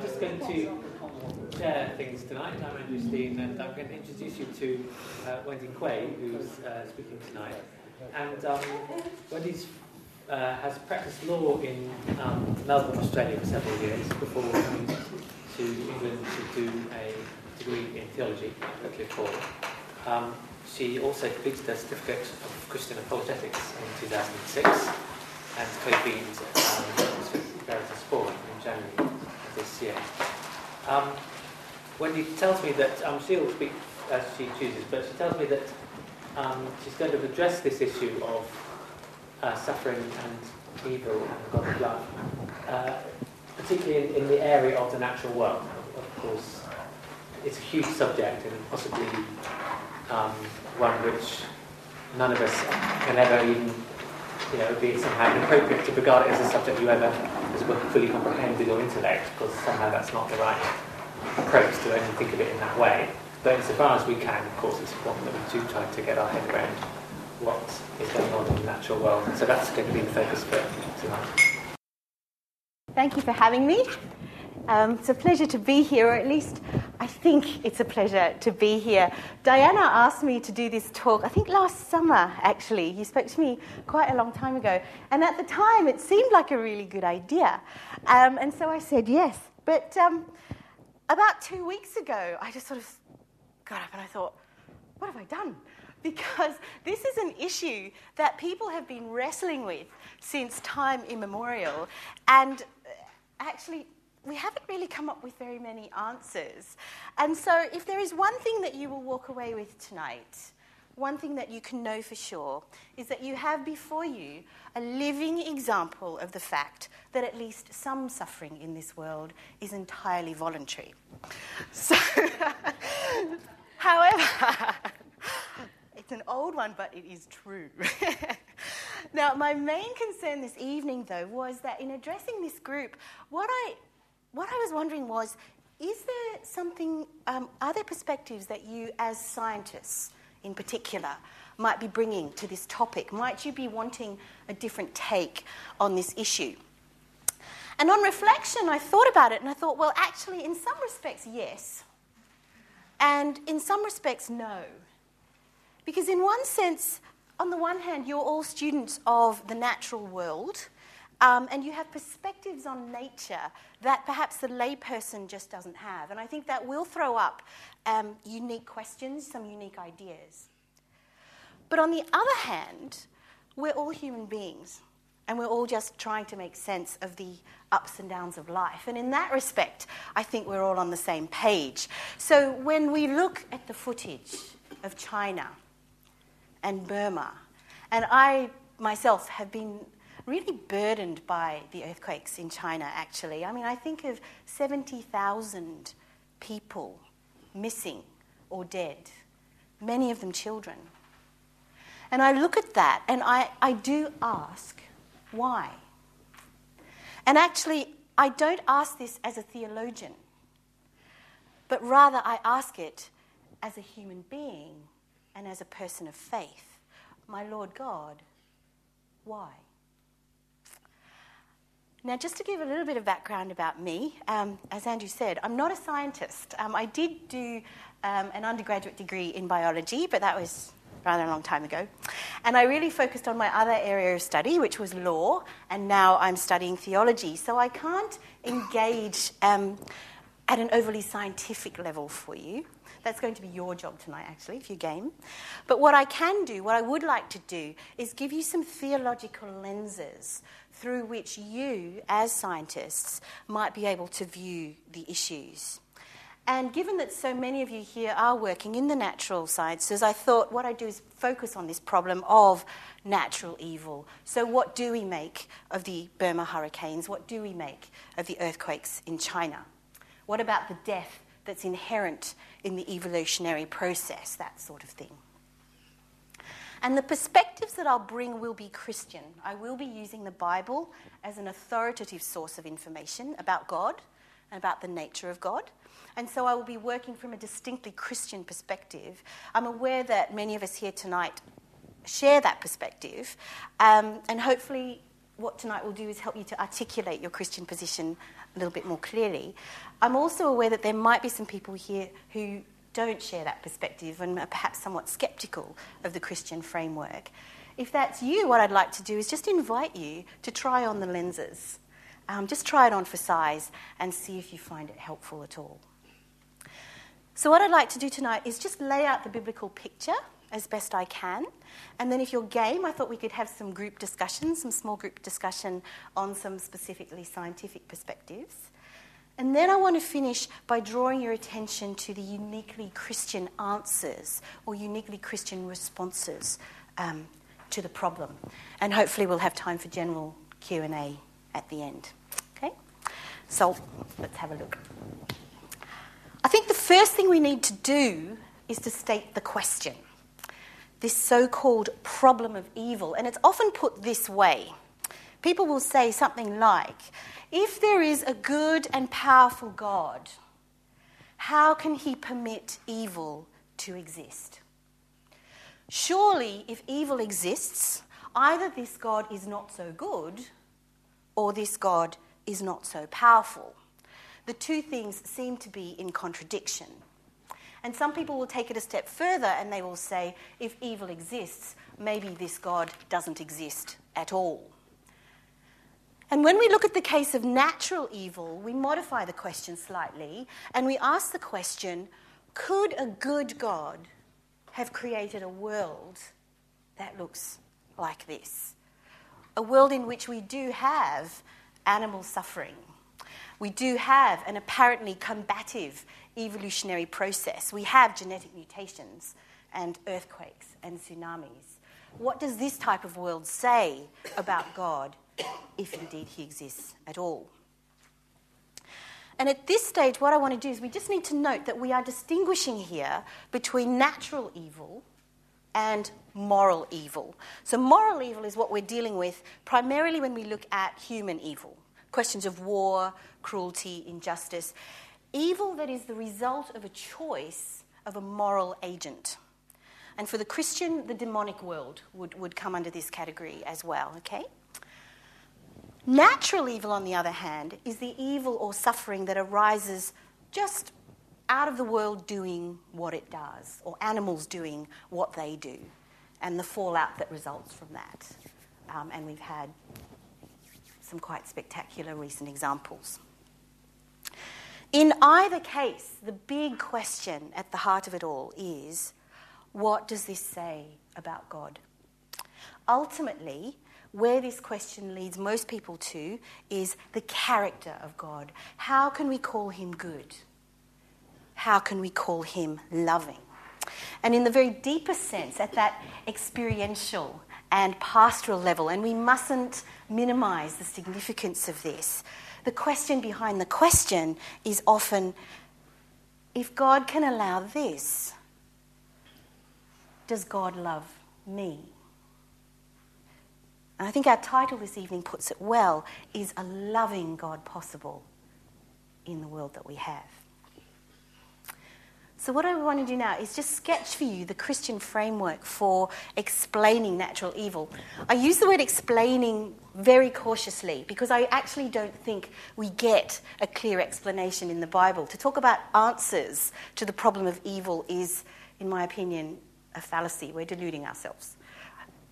I'm just going to share things tonight. I'm Andrew Steen, and I'm going to introduce you to uh, Wendy Quay, who's uh, speaking tonight. And um, Wendy uh, has practiced law in um, Melbourne, Australia for several years before coming to England to do a degree in theology at Wycliffe Hall. Um, she also completed a certificate of Christian apologetics in 2006 and co-deaned um, Veritas Forum in January of this year. Um, Wendy tells me that um, she'll speak as she chooses, but she tells me that um, she's going to address this issue of uh, suffering and evil and God's love, uh, particularly in, in, the area of the natural world. Of, course, it's a huge subject and possibly um, one which none of us can ever even, you know, be somehow inappropriate to regard it as a subject you ever fully comprehend with your intellect, because somehow that's not the right approach to only think of it in that way. But insofar as we can, of course, it's important that we do try to get our head around what is going on in the natural world. So that's going to be the focus for tonight. Thank you for having me. Um, it's a pleasure to be here, or at least I think it's a pleasure to be here. Diana asked me to do this talk, I think last summer actually. You spoke to me quite a long time ago. And at the time, it seemed like a really good idea. Um, and so I said yes. But um, about two weeks ago, I just sort of got up and I thought, what have I done? Because this is an issue that people have been wrestling with since time immemorial. And uh, actually, we haven't really come up with very many answers. And so, if there is one thing that you will walk away with tonight, one thing that you can know for sure is that you have before you a living example of the fact that at least some suffering in this world is entirely voluntary. So, however, it's an old one, but it is true. now, my main concern this evening, though, was that in addressing this group, what I what I was wondering was is there something, um, are there perspectives that you, as scientists in particular, might be bringing to this topic? Might you be wanting a different take on this issue? And on reflection, I thought about it and I thought, well, actually, in some respects, yes. And in some respects, no. Because, in one sense, on the one hand, you're all students of the natural world um, and you have perspectives on nature that perhaps the layperson just doesn't have. And I think that will throw up um, unique questions, some unique ideas. But on the other hand, we're all human beings. And we're all just trying to make sense of the ups and downs of life. And in that respect, I think we're all on the same page. So when we look at the footage of China and Burma, and I myself have been really burdened by the earthquakes in China, actually. I mean, I think of 70,000 people missing or dead, many of them children. And I look at that and I, I do ask, why? And actually, I don't ask this as a theologian, but rather I ask it as a human being and as a person of faith. My Lord God, why? Now, just to give a little bit of background about me, um, as Andrew said, I'm not a scientist. Um, I did do um, an undergraduate degree in biology, but that was rather a long time ago. And I really focused on my other area of study, which was law, and now I'm studying theology. So I can't engage um, at an overly scientific level for you. That's going to be your job tonight, actually, if you game. But what I can do, what I would like to do, is give you some theological lenses through which you, as scientists, might be able to view the issues. And given that so many of you here are working in the natural sciences, I thought what I'd do is focus on this problem of natural evil. So, what do we make of the Burma hurricanes? What do we make of the earthquakes in China? What about the death that's inherent in the evolutionary process, that sort of thing. And the perspectives that I'll bring will be Christian. I will be using the Bible as an authoritative source of information about God and about the nature of God. And so I will be working from a distinctly Christian perspective. I'm aware that many of us here tonight share that perspective, um, and hopefully what tonight will do is help you to articulate your Christian position a little bit more clearly. I'm also aware that there might be some people here who don't share that perspective and are perhaps somewhat skeptical of the Christian framework. If that's you, what I'd like to do is just invite you to try on the lenses. Um, just try it on for size and see if you find it helpful at all. So, what I'd like to do tonight is just lay out the biblical picture as best I can. And then, if you're game, I thought we could have some group discussion, some small group discussion on some specifically scientific perspectives. And then I want to finish by drawing your attention to the uniquely Christian answers or uniquely Christian responses um, to the problem. And hopefully we'll have time for general Q&A at the end. Okay? So let's have a look. I think the first thing we need to do is to state the question. This so called problem of evil. And it's often put this way people will say something like, if there is a good and powerful God, how can he permit evil to exist? Surely, if evil exists, either this God is not so good or this God is not so powerful. The two things seem to be in contradiction. And some people will take it a step further and they will say, if evil exists, maybe this God doesn't exist at all. And when we look at the case of natural evil, we modify the question slightly and we ask the question could a good God have created a world that looks like this? A world in which we do have animal suffering. We do have an apparently combative evolutionary process. We have genetic mutations and earthquakes and tsunamis. What does this type of world say about God, if indeed he exists at all? And at this stage, what I want to do is we just need to note that we are distinguishing here between natural evil and moral evil. So, moral evil is what we're dealing with primarily when we look at human evil questions of war, cruelty, injustice. Evil that is the result of a choice of a moral agent. And for the Christian, the demonic world would, would come under this category as well, okay? Natural evil, on the other hand, is the evil or suffering that arises just out of the world doing what it does, or animals doing what they do, and the fallout that results from that. Um, and we've had some quite spectacular recent examples. In either case, the big question at the heart of it all is what does this say about God? Ultimately, where this question leads most people to is the character of God. How can we call him good? How can we call him loving? And in the very deepest sense, at that experiential and pastoral level, and we mustn't minimize the significance of this, the question behind the question is often if God can allow this, does God love me? And I think our title this evening puts it well is a loving God possible in the world that we have? So, what I want to do now is just sketch for you the Christian framework for explaining natural evil. I use the word explaining very cautiously because I actually don't think we get a clear explanation in the Bible. To talk about answers to the problem of evil is, in my opinion, a fallacy. We're deluding ourselves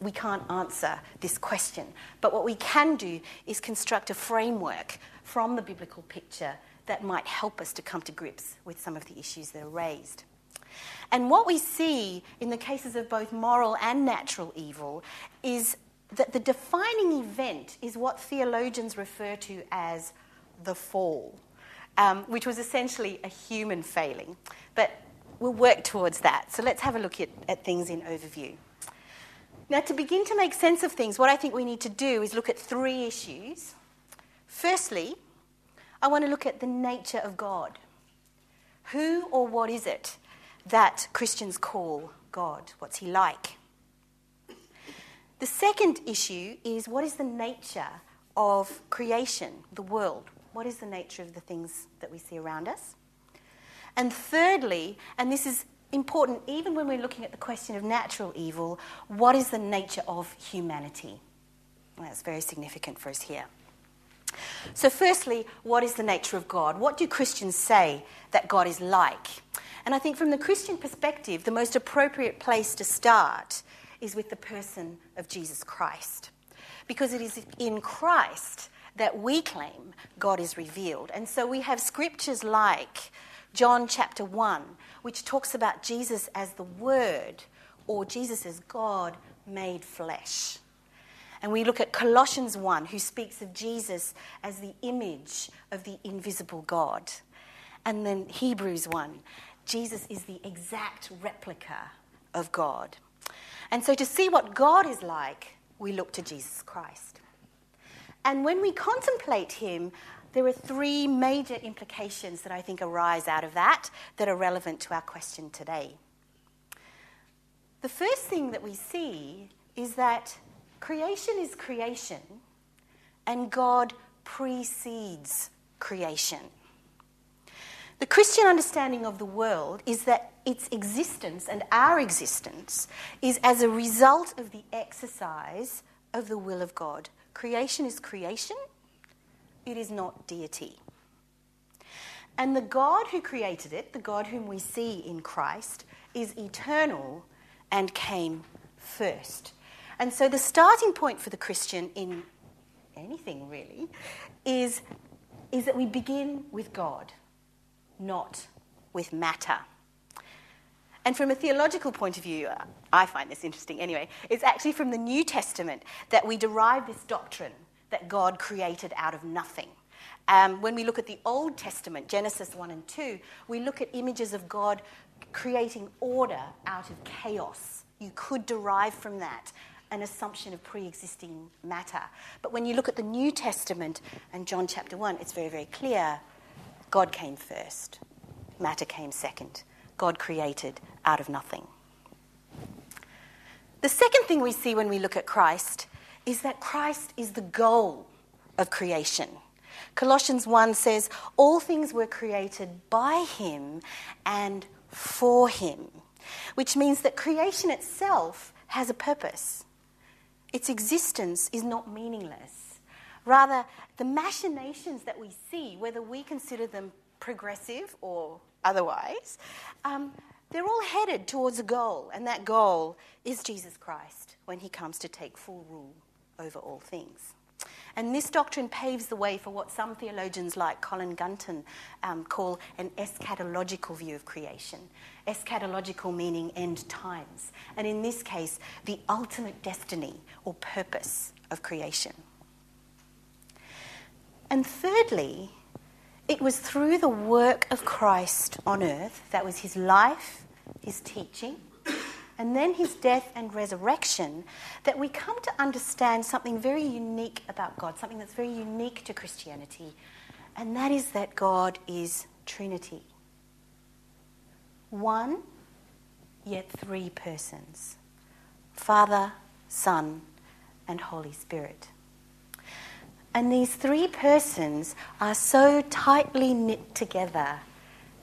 we can't answer this question. But what we can do is construct a framework from the biblical picture that might help us to come to grips with some of the issues that are raised. And what we see in the cases of both moral and natural evil is that the defining event is what theologians refer to as the fall, um, which was essentially a human failing. But we'll work towards that. So let's have a look at, at things in overview. Now, to begin to make sense of things, what I think we need to do is look at three issues. Firstly, I want to look at the nature of God. Who or what is it that Christians call God? What's he like? The second issue is what is the nature of creation, the world? What is the nature of the things that we see around us? And thirdly, and this is important, even when we're looking at the question of natural evil, what is the nature of humanity? That's very significant for us here. So, firstly, what is the nature of God? What do Christians say that God is like? And I think from the Christian perspective, the most appropriate place to start is with the person of Jesus Christ. Because it is in Christ that we claim God is revealed. And so we have scriptures like John chapter 1, which talks about Jesus as the Word or Jesus as God made flesh. And we look at Colossians 1, who speaks of Jesus as the image of the invisible God. And then Hebrews 1, Jesus is the exact replica of God. And so to see what God is like, we look to Jesus Christ. And when we contemplate him, there are three major implications that I think arise out of that that are relevant to our question today. The first thing that we see is that creation is creation and God precedes creation. The Christian understanding of the world is that its existence and our existence is as a result of the exercise of the will of God. Creation is creation, it is not deity. And the God who created it, the God whom we see in Christ, is eternal and came first. And so the starting point for the Christian in anything really is, is that we begin with God, not with matter. And from a theological point of view, I find this interesting anyway, it's actually from the New Testament that we derive this doctrine that God created out of nothing. Um, when we look at the Old Testament, Genesis 1 and 2, we look at images of God creating order out of chaos. You could derive from that an assumption of pre existing matter. But when you look at the New Testament and John chapter 1, it's very, very clear God came first, matter came second. God created out of nothing. The second thing we see when we look at Christ is that Christ is the goal of creation. Colossians 1 says, All things were created by him and for him, which means that creation itself has a purpose. Its existence is not meaningless. Rather, the machinations that we see, whether we consider them progressive or otherwise, um, they're all headed towards a goal, and that goal is Jesus Christ when he comes to take full rule over all things. And this doctrine paves the way for what some theologians like Colin Gunton um, call an eschatological view of creation. Eschatological meaning end times. And in this case, the ultimate destiny or purpose of creation. And thirdly, it was through the work of Christ on earth, that was his life, his teaching, and then his death and resurrection, that we come to understand something very unique about God, something that's very unique to Christianity, and that is that God is Trinity. One, yet three persons Father, Son, and Holy Spirit. And these three persons are so tightly knit together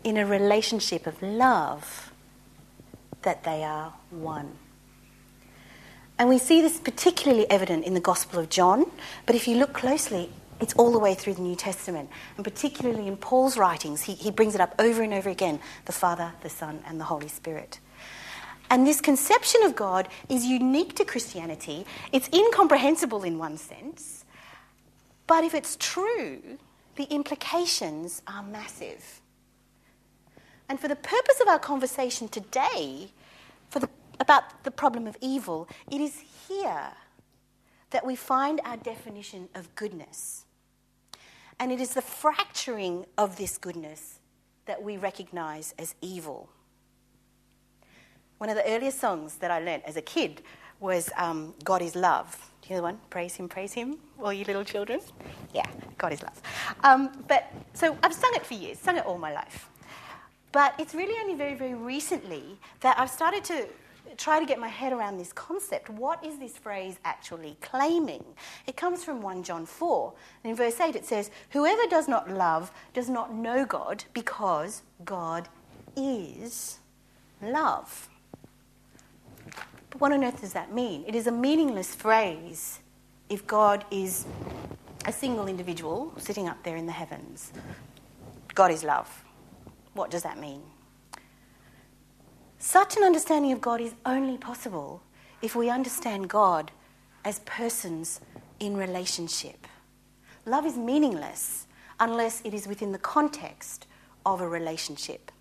in a relationship of love that they are one. And we see this particularly evident in the Gospel of John, but if you look closely, it's all the way through the New Testament. And particularly in Paul's writings, he, he brings it up over and over again the Father, the Son, and the Holy Spirit. And this conception of God is unique to Christianity. It's incomprehensible in one sense, but if it's true, the implications are massive. And for the purpose of our conversation today, for the, about the problem of evil, it is here that we find our definition of goodness. And it is the fracturing of this goodness that we recognize as evil. One of the earliest songs that I learnt as a kid was um, God is Love. Do you know the one? Praise Him, praise Him, all you little children? Yeah, God is Love. Um, but so I've sung it for years, sung it all my life. But it's really only very, very recently that I've started to try to get my head around this concept. What is this phrase actually claiming? It comes from 1 John 4. And in verse 8 it says, Whoever does not love does not know God because God is love. But what on earth does that mean? It is a meaningless phrase if God is a single individual sitting up there in the heavens. God is love. What does that mean? Such an understanding of God is only possible if we understand God as persons in relationship. Love is meaningless unless it is within the context of a relationship.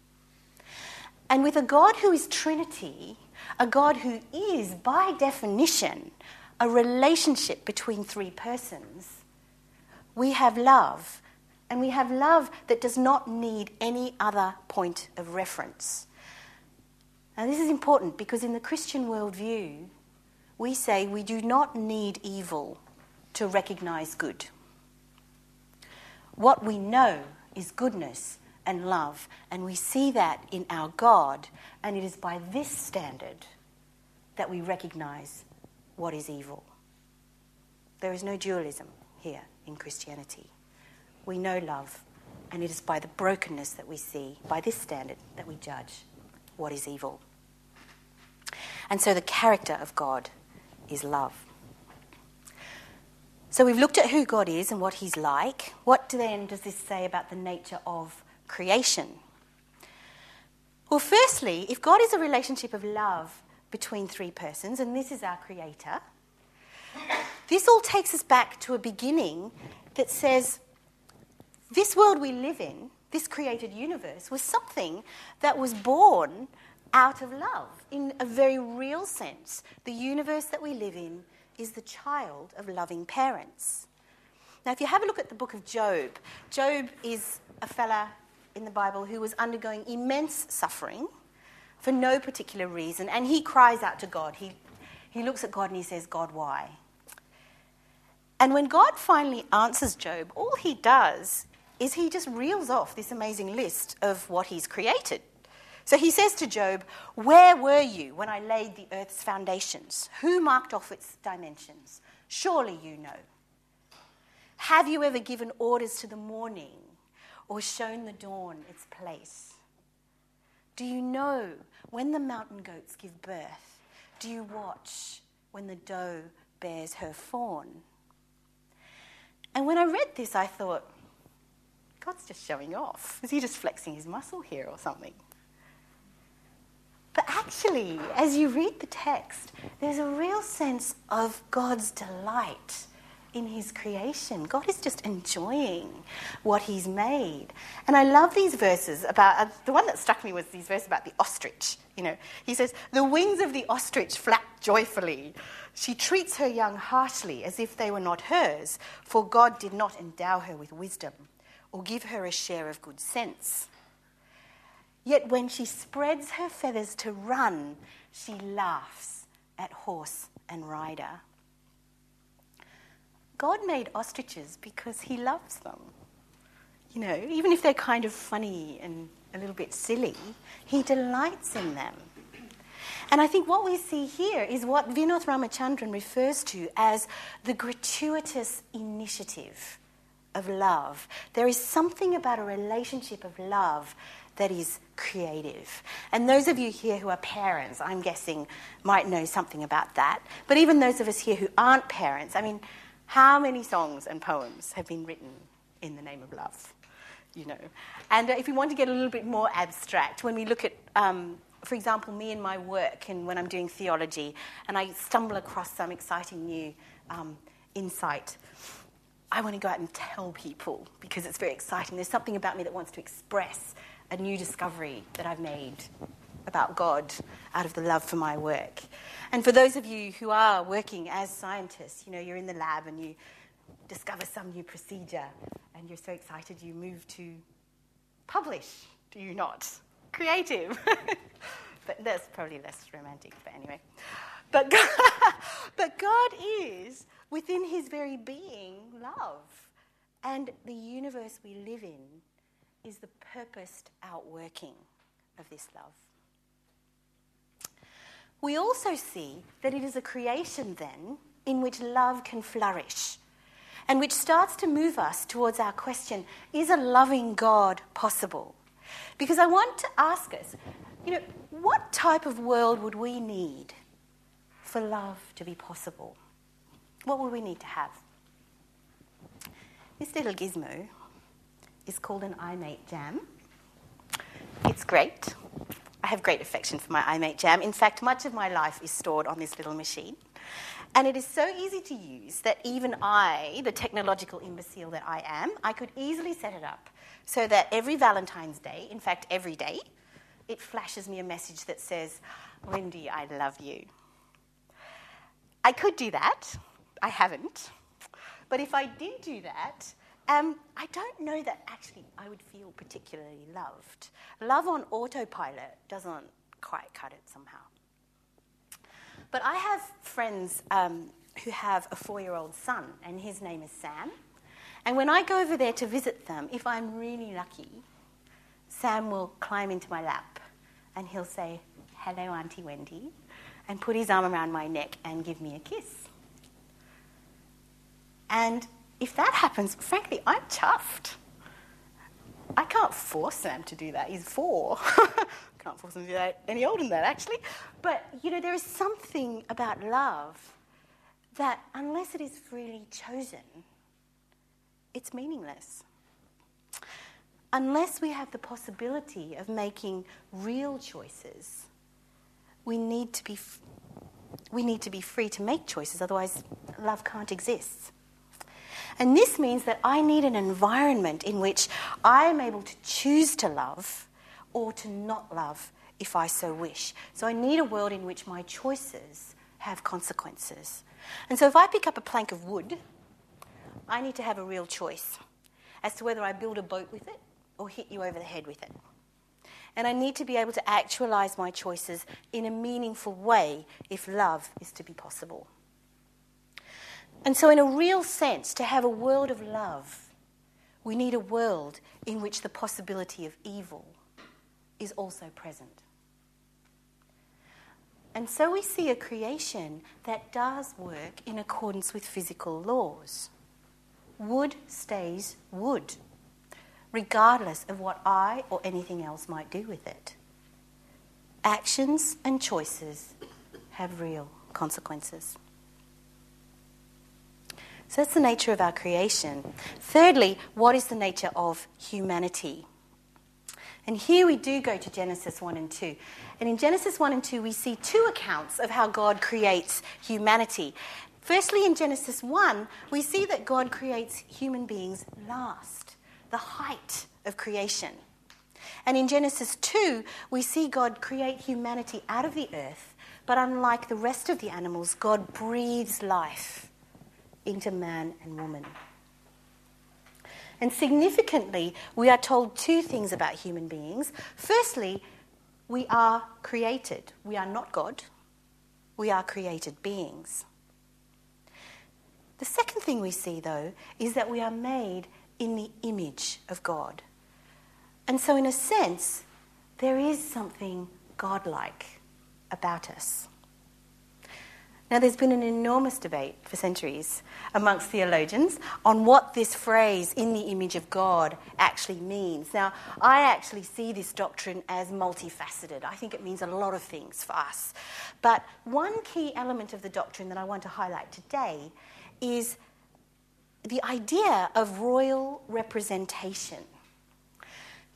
And with a God who is Trinity, a God who is, by definition, a relationship between three persons, we have love. And we have love that does not need any other point of reference. Now, this is important because in the Christian worldview, we say we do not need evil to recognize good. What we know is goodness and love, and we see that in our God, and it is by this standard that we recognize what is evil. There is no dualism here in Christianity. We know love, and it is by the brokenness that we see, by this standard, that we judge what is evil. And so the character of God is love. So we've looked at who God is and what he's like. What then does this say about the nature of creation? Well, firstly, if God is a relationship of love between three persons, and this is our creator, this all takes us back to a beginning that says this world we live in, this created universe, was something that was born out of love in a very real sense. The universe that we live in is the child of loving parents. Now, if you have a look at the book of Job, Job is a fella in the Bible who was undergoing immense suffering for no particular reason, and he cries out to God. He, he looks at God and he says, God, why? And when God finally answers Job, all he does is he just reels off this amazing list of what he's created. So he says to Job, Where were you when I laid the earth's foundations? Who marked off its dimensions? Surely you know. Have you ever given orders to the morning or shown the dawn its place? Do you know when the mountain goats give birth? Do you watch when the doe bears her fawn? And when I read this, I thought, God's just showing off. Is he just flexing his muscle here or something? But actually, as you read the text, there's a real sense of God's delight in his creation. God is just enjoying what he's made. And I love these verses about uh, the one that struck me was these verses about the ostrich. You know, he says, The wings of the ostrich flap joyfully. She treats her young harshly as if they were not hers, for God did not endow her with wisdom or give her a share of good sense. Yet when she spreads her feathers to run, she laughs at horse and rider. God made ostriches because he loves them. You know, even if they're kind of funny and a little bit silly, he delights in them. And I think what we see here is what Vinoth Ramachandra refers to as the gratuitous initiative of love. There is something about a relationship of love that is creative. And those of you here who are parents, I'm guessing, might know something about that. But even those of us here who aren't parents, I mean, how many songs and poems have been written in the name of love? You know. And uh, if we want to get a little bit more abstract, when we look at, um, for example, me and my work, and when I'm doing theology, and I stumble across some exciting new um, insight, I want to go out and tell people because it's very exciting. There's something about me that wants to express a new discovery that I've made about God out of the love for my work. And for those of you who are working as scientists, you know, you're in the lab and you discover some new procedure and you're so excited you move to publish, do you not? Creative. but that's probably less romantic, but anyway. But God, but God is, within his very being, love. And the universe we live in is the purposed outworking of this love. We also see that it is a creation, then, in which love can flourish and which starts to move us towards our question is a loving God possible? Because I want to ask us, you know, what type of world would we need for love to be possible? What will we need to have? This little gizmo is called an i-mate JAM. It's great. I have great affection for my i-mate JAM. In fact, much of my life is stored on this little machine. And it is so easy to use that even I, the technological imbecile that I am, I could easily set it up so that every Valentine's Day, in fact, every day, it flashes me a message that says, Wendy, I love you. I could do that. I haven't. But if I did do that, um, I don't know that actually I would feel particularly loved. Love on autopilot doesn't quite cut it somehow. But I have friends um, who have a four year old son, and his name is Sam. And when I go over there to visit them, if I'm really lucky, Sam will climb into my lap and he'll say, Hello, Auntie Wendy, and put his arm around my neck and give me a kiss. And if that happens, frankly, I'm chuffed. I can't force Sam to do that. He's four. can't force him to do that any older than that, actually. But, you know, there is something about love that, unless it is freely chosen, it's meaningless. Unless we have the possibility of making real choices, we need to be, we need to be free to make choices, otherwise, love can't exist. And this means that I need an environment in which I am able to choose to love or to not love if I so wish. So I need a world in which my choices have consequences. And so if I pick up a plank of wood I need to have a real choice as to whether I build a boat with it or hit you over the head with it. And I need to be able to actualize my choices in a meaningful way if love is to be possible. And so, in a real sense, to have a world of love, we need a world in which the possibility of evil is also present. And so we see a creation that does work in accordance with physical laws. Wood stays wood, regardless of what I or anything else might do with it. Actions and choices have real consequences. So that's the nature of our creation. Thirdly, what is the nature of humanity? And here we do go to Genesis 1 and 2. And in Genesis 1 and 2, we see two accounts of how God creates humanity. Firstly, in Genesis 1, we see that God creates human beings last, the height of creation. And in Genesis 2, we see God create humanity out of the earth, but unlike the rest of the animals, God breathes life into man and woman. And significantly, we are told two things about human beings. Firstly, we are created. We are not God, we are created beings. The second thing we see, though, is that we are made in the image of God. And so, in a sense, there is something godlike about us. Now, there's been an enormous debate for centuries amongst theologians on what this phrase, in the image of God, actually means. Now, I actually see this doctrine as multifaceted. I think it means a lot of things for us. But one key element of the doctrine that I want to highlight today is the idea of royal representation.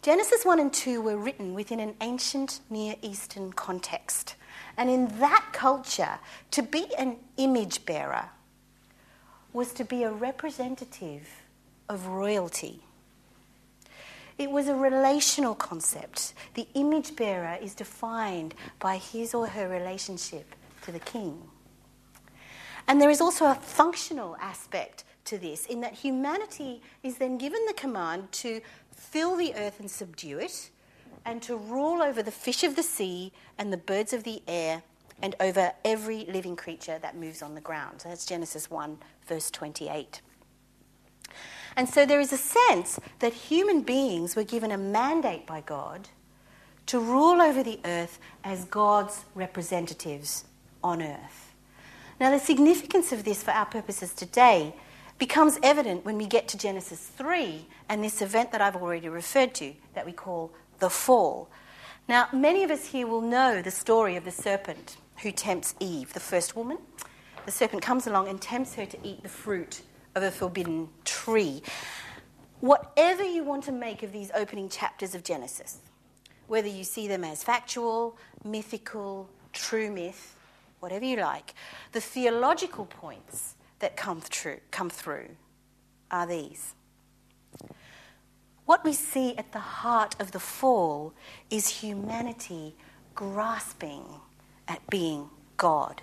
Genesis 1 and 2 were written within an ancient Near Eastern context. And in that culture, to be an image bearer was to be a representative of royalty. It was a relational concept. The image bearer is defined by his or her relationship to the king. And there is also a functional aspect to this, in that humanity is then given the command to fill the earth and subdue it, and to rule over the fish of the sea and the birds of the air, and over every living creature that moves on the ground. So that's Genesis 1, verse 28. And so there is a sense that human beings were given a mandate by God to rule over the earth as God's representatives on earth. Now, the significance of this for our purposes today becomes evident when we get to Genesis 3 and this event that I've already referred to that we call the fall. Now, many of us here will know the story of the serpent who tempts Eve, the first woman. the serpent comes along and tempts her to eat the fruit of a forbidden tree. Whatever you want to make of these opening chapters of Genesis, whether you see them as factual, mythical, true myth, whatever you like, the theological points that come through, come through are these. What we see at the heart of the fall is humanity grasping at being God.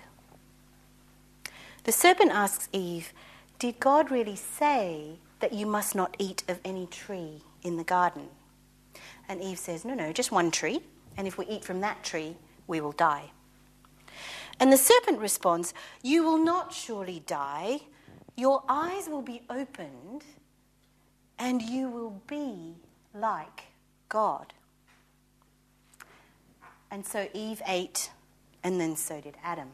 The serpent asks Eve, Did God really say that you must not eat of any tree in the garden? And Eve says, No, no, just one tree, and if we eat from that tree, we will die. And the serpent responds, You will not surely die. Your eyes will be opened, and you will be like God. And so Eve ate, and then so did Adam.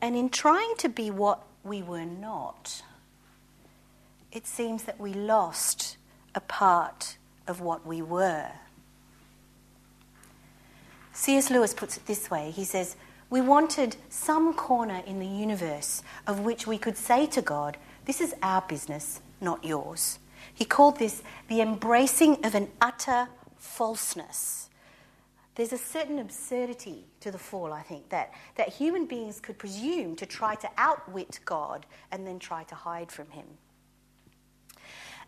And in trying to be what we were not, it seems that we lost a part of what we were. C.S. Lewis puts it this way he says, We wanted some corner in the universe of which we could say to God, This is our business, not yours. He called this the embracing of an utter falseness. There's a certain absurdity to the fall, I think, that, that human beings could presume to try to outwit God and then try to hide from Him.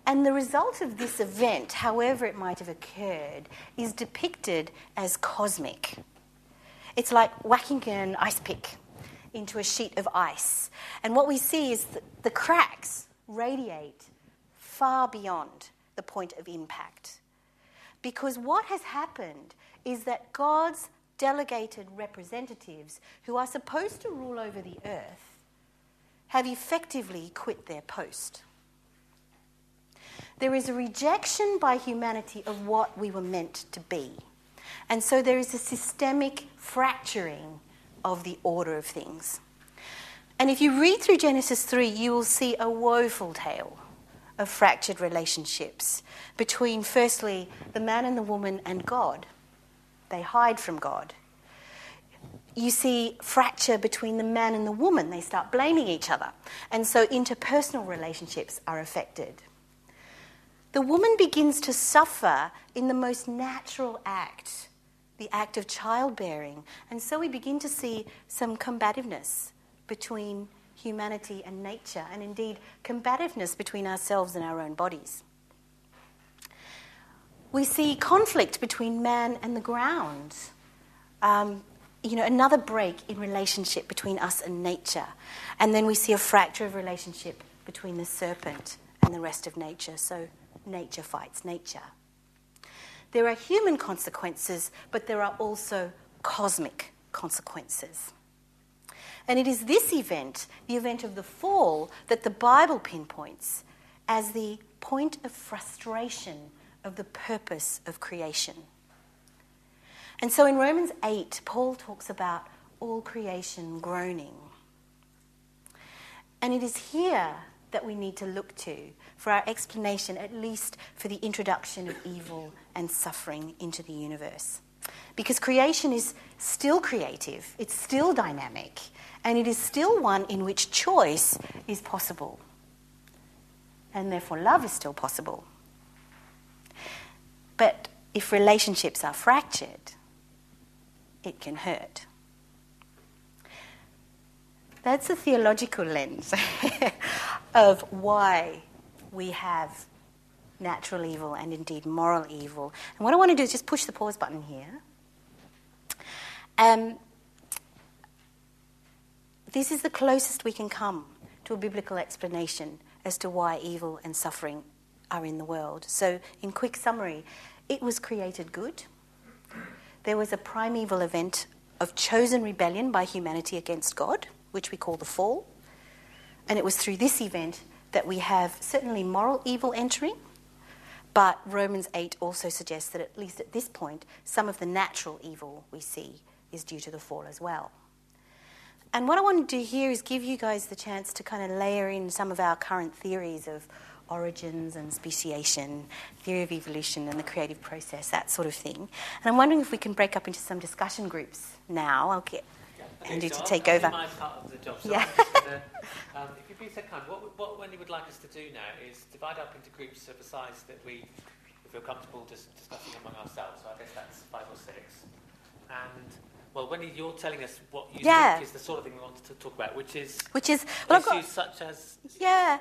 And the result of this event, however it might have occurred, is depicted as cosmic. It's like whacking an ice pick into a sheet of ice. And what we see is that the cracks radiate far beyond the point of impact. Because what has happened is that God's delegated representatives, who are supposed to rule over the earth, have effectively quit their post. There is a rejection by humanity of what we were meant to be. And so there is a systemic fracturing of the order of things. And if you read through Genesis 3, you will see a woeful tale of fractured relationships between, firstly, the man and the woman and God. They hide from God. You see fracture between the man and the woman. They start blaming each other. And so interpersonal relationships are affected the woman begins to suffer in the most natural act, the act of childbearing. And so we begin to see some combativeness between humanity and nature, and indeed combativeness between ourselves and our own bodies. We see conflict between man and the ground. Um, you know, another break in relationship between us and nature. And then we see a fracture of relationship between the serpent and the rest of nature. So nature fights nature. There are human consequences, but there are also cosmic consequences. And it is this event, the event of the fall, that the Bible pinpoints as the point of frustration of the purpose of creation. And so in Romans 8, Paul talks about all creation groaning. And it is here that we need to look to for our explanation, at least for the introduction of evil and suffering into the universe. Because creation is still creative, it's still dynamic, and it is still one in which choice is possible. And therefore, love is still possible. But if relationships are fractured, it can hurt. That's a theological lens of why we have natural evil and indeed moral evil. And what I want to do is just push the pause button here. Um, this is the closest we can come to a biblical explanation as to why evil and suffering are in the world. So, in quick summary, it was created good. There was a primeval event of chosen rebellion by humanity against God, which we call the fall. And it was through this event that we have certainly moral evil entering, but Romans 8 also suggests that at least at this point, some of the natural evil we see is due to the fall as well. And what I want to do here is give you guys the chance to kind of layer in some of our current theories of origins and speciation, theory of evolution and the creative process, that sort of thing. And I'm wondering if we can break up into some discussion groups now. I'll get Okay, Andy so to take over. my part of the job. So Yeah. Gonna, um, if you'd be so kind, what, what Wendy would like us to do now is divide up into groups of a size that we feel comfortable just discussing among ourselves. So I guess that's five or six. And, well, Wendy, you're telling us what you Yeah. think is the sort of thing we want to talk about, which is Which is, well, I've issues got, such as yeah,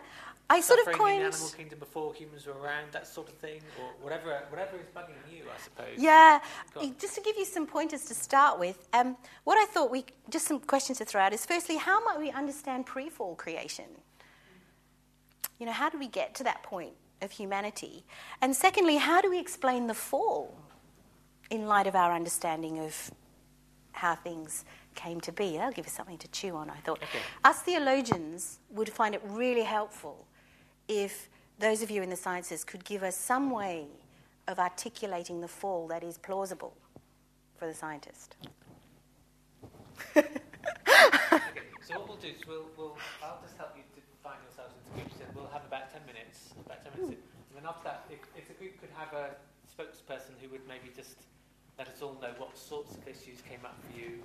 I sort of suffering in coined. animal kingdom before humans were around, that sort of thing, or whatever, whatever is bugging you, I suppose. Yeah, just to give you some pointers to start with, um, what I thought we just some questions to throw out is firstly, how might we understand pre-fall creation? You know, how do we get to that point of humanity? And secondly, how do we explain the fall in light of our understanding of how things came to be? That'll give us something to chew on. I thought Okay. us theologians would find it really helpful if those of you in the sciences could give us some way of articulating the fall that is plausible for the scientist. Okay, so what we'll do is we'll, we'll I'll just help you to find yourselves into groups, and we'll have about ten minutes, about ten minutes, and then after that, if, if the group could have a spokesperson who would maybe just let us all know what sorts of issues came up for you,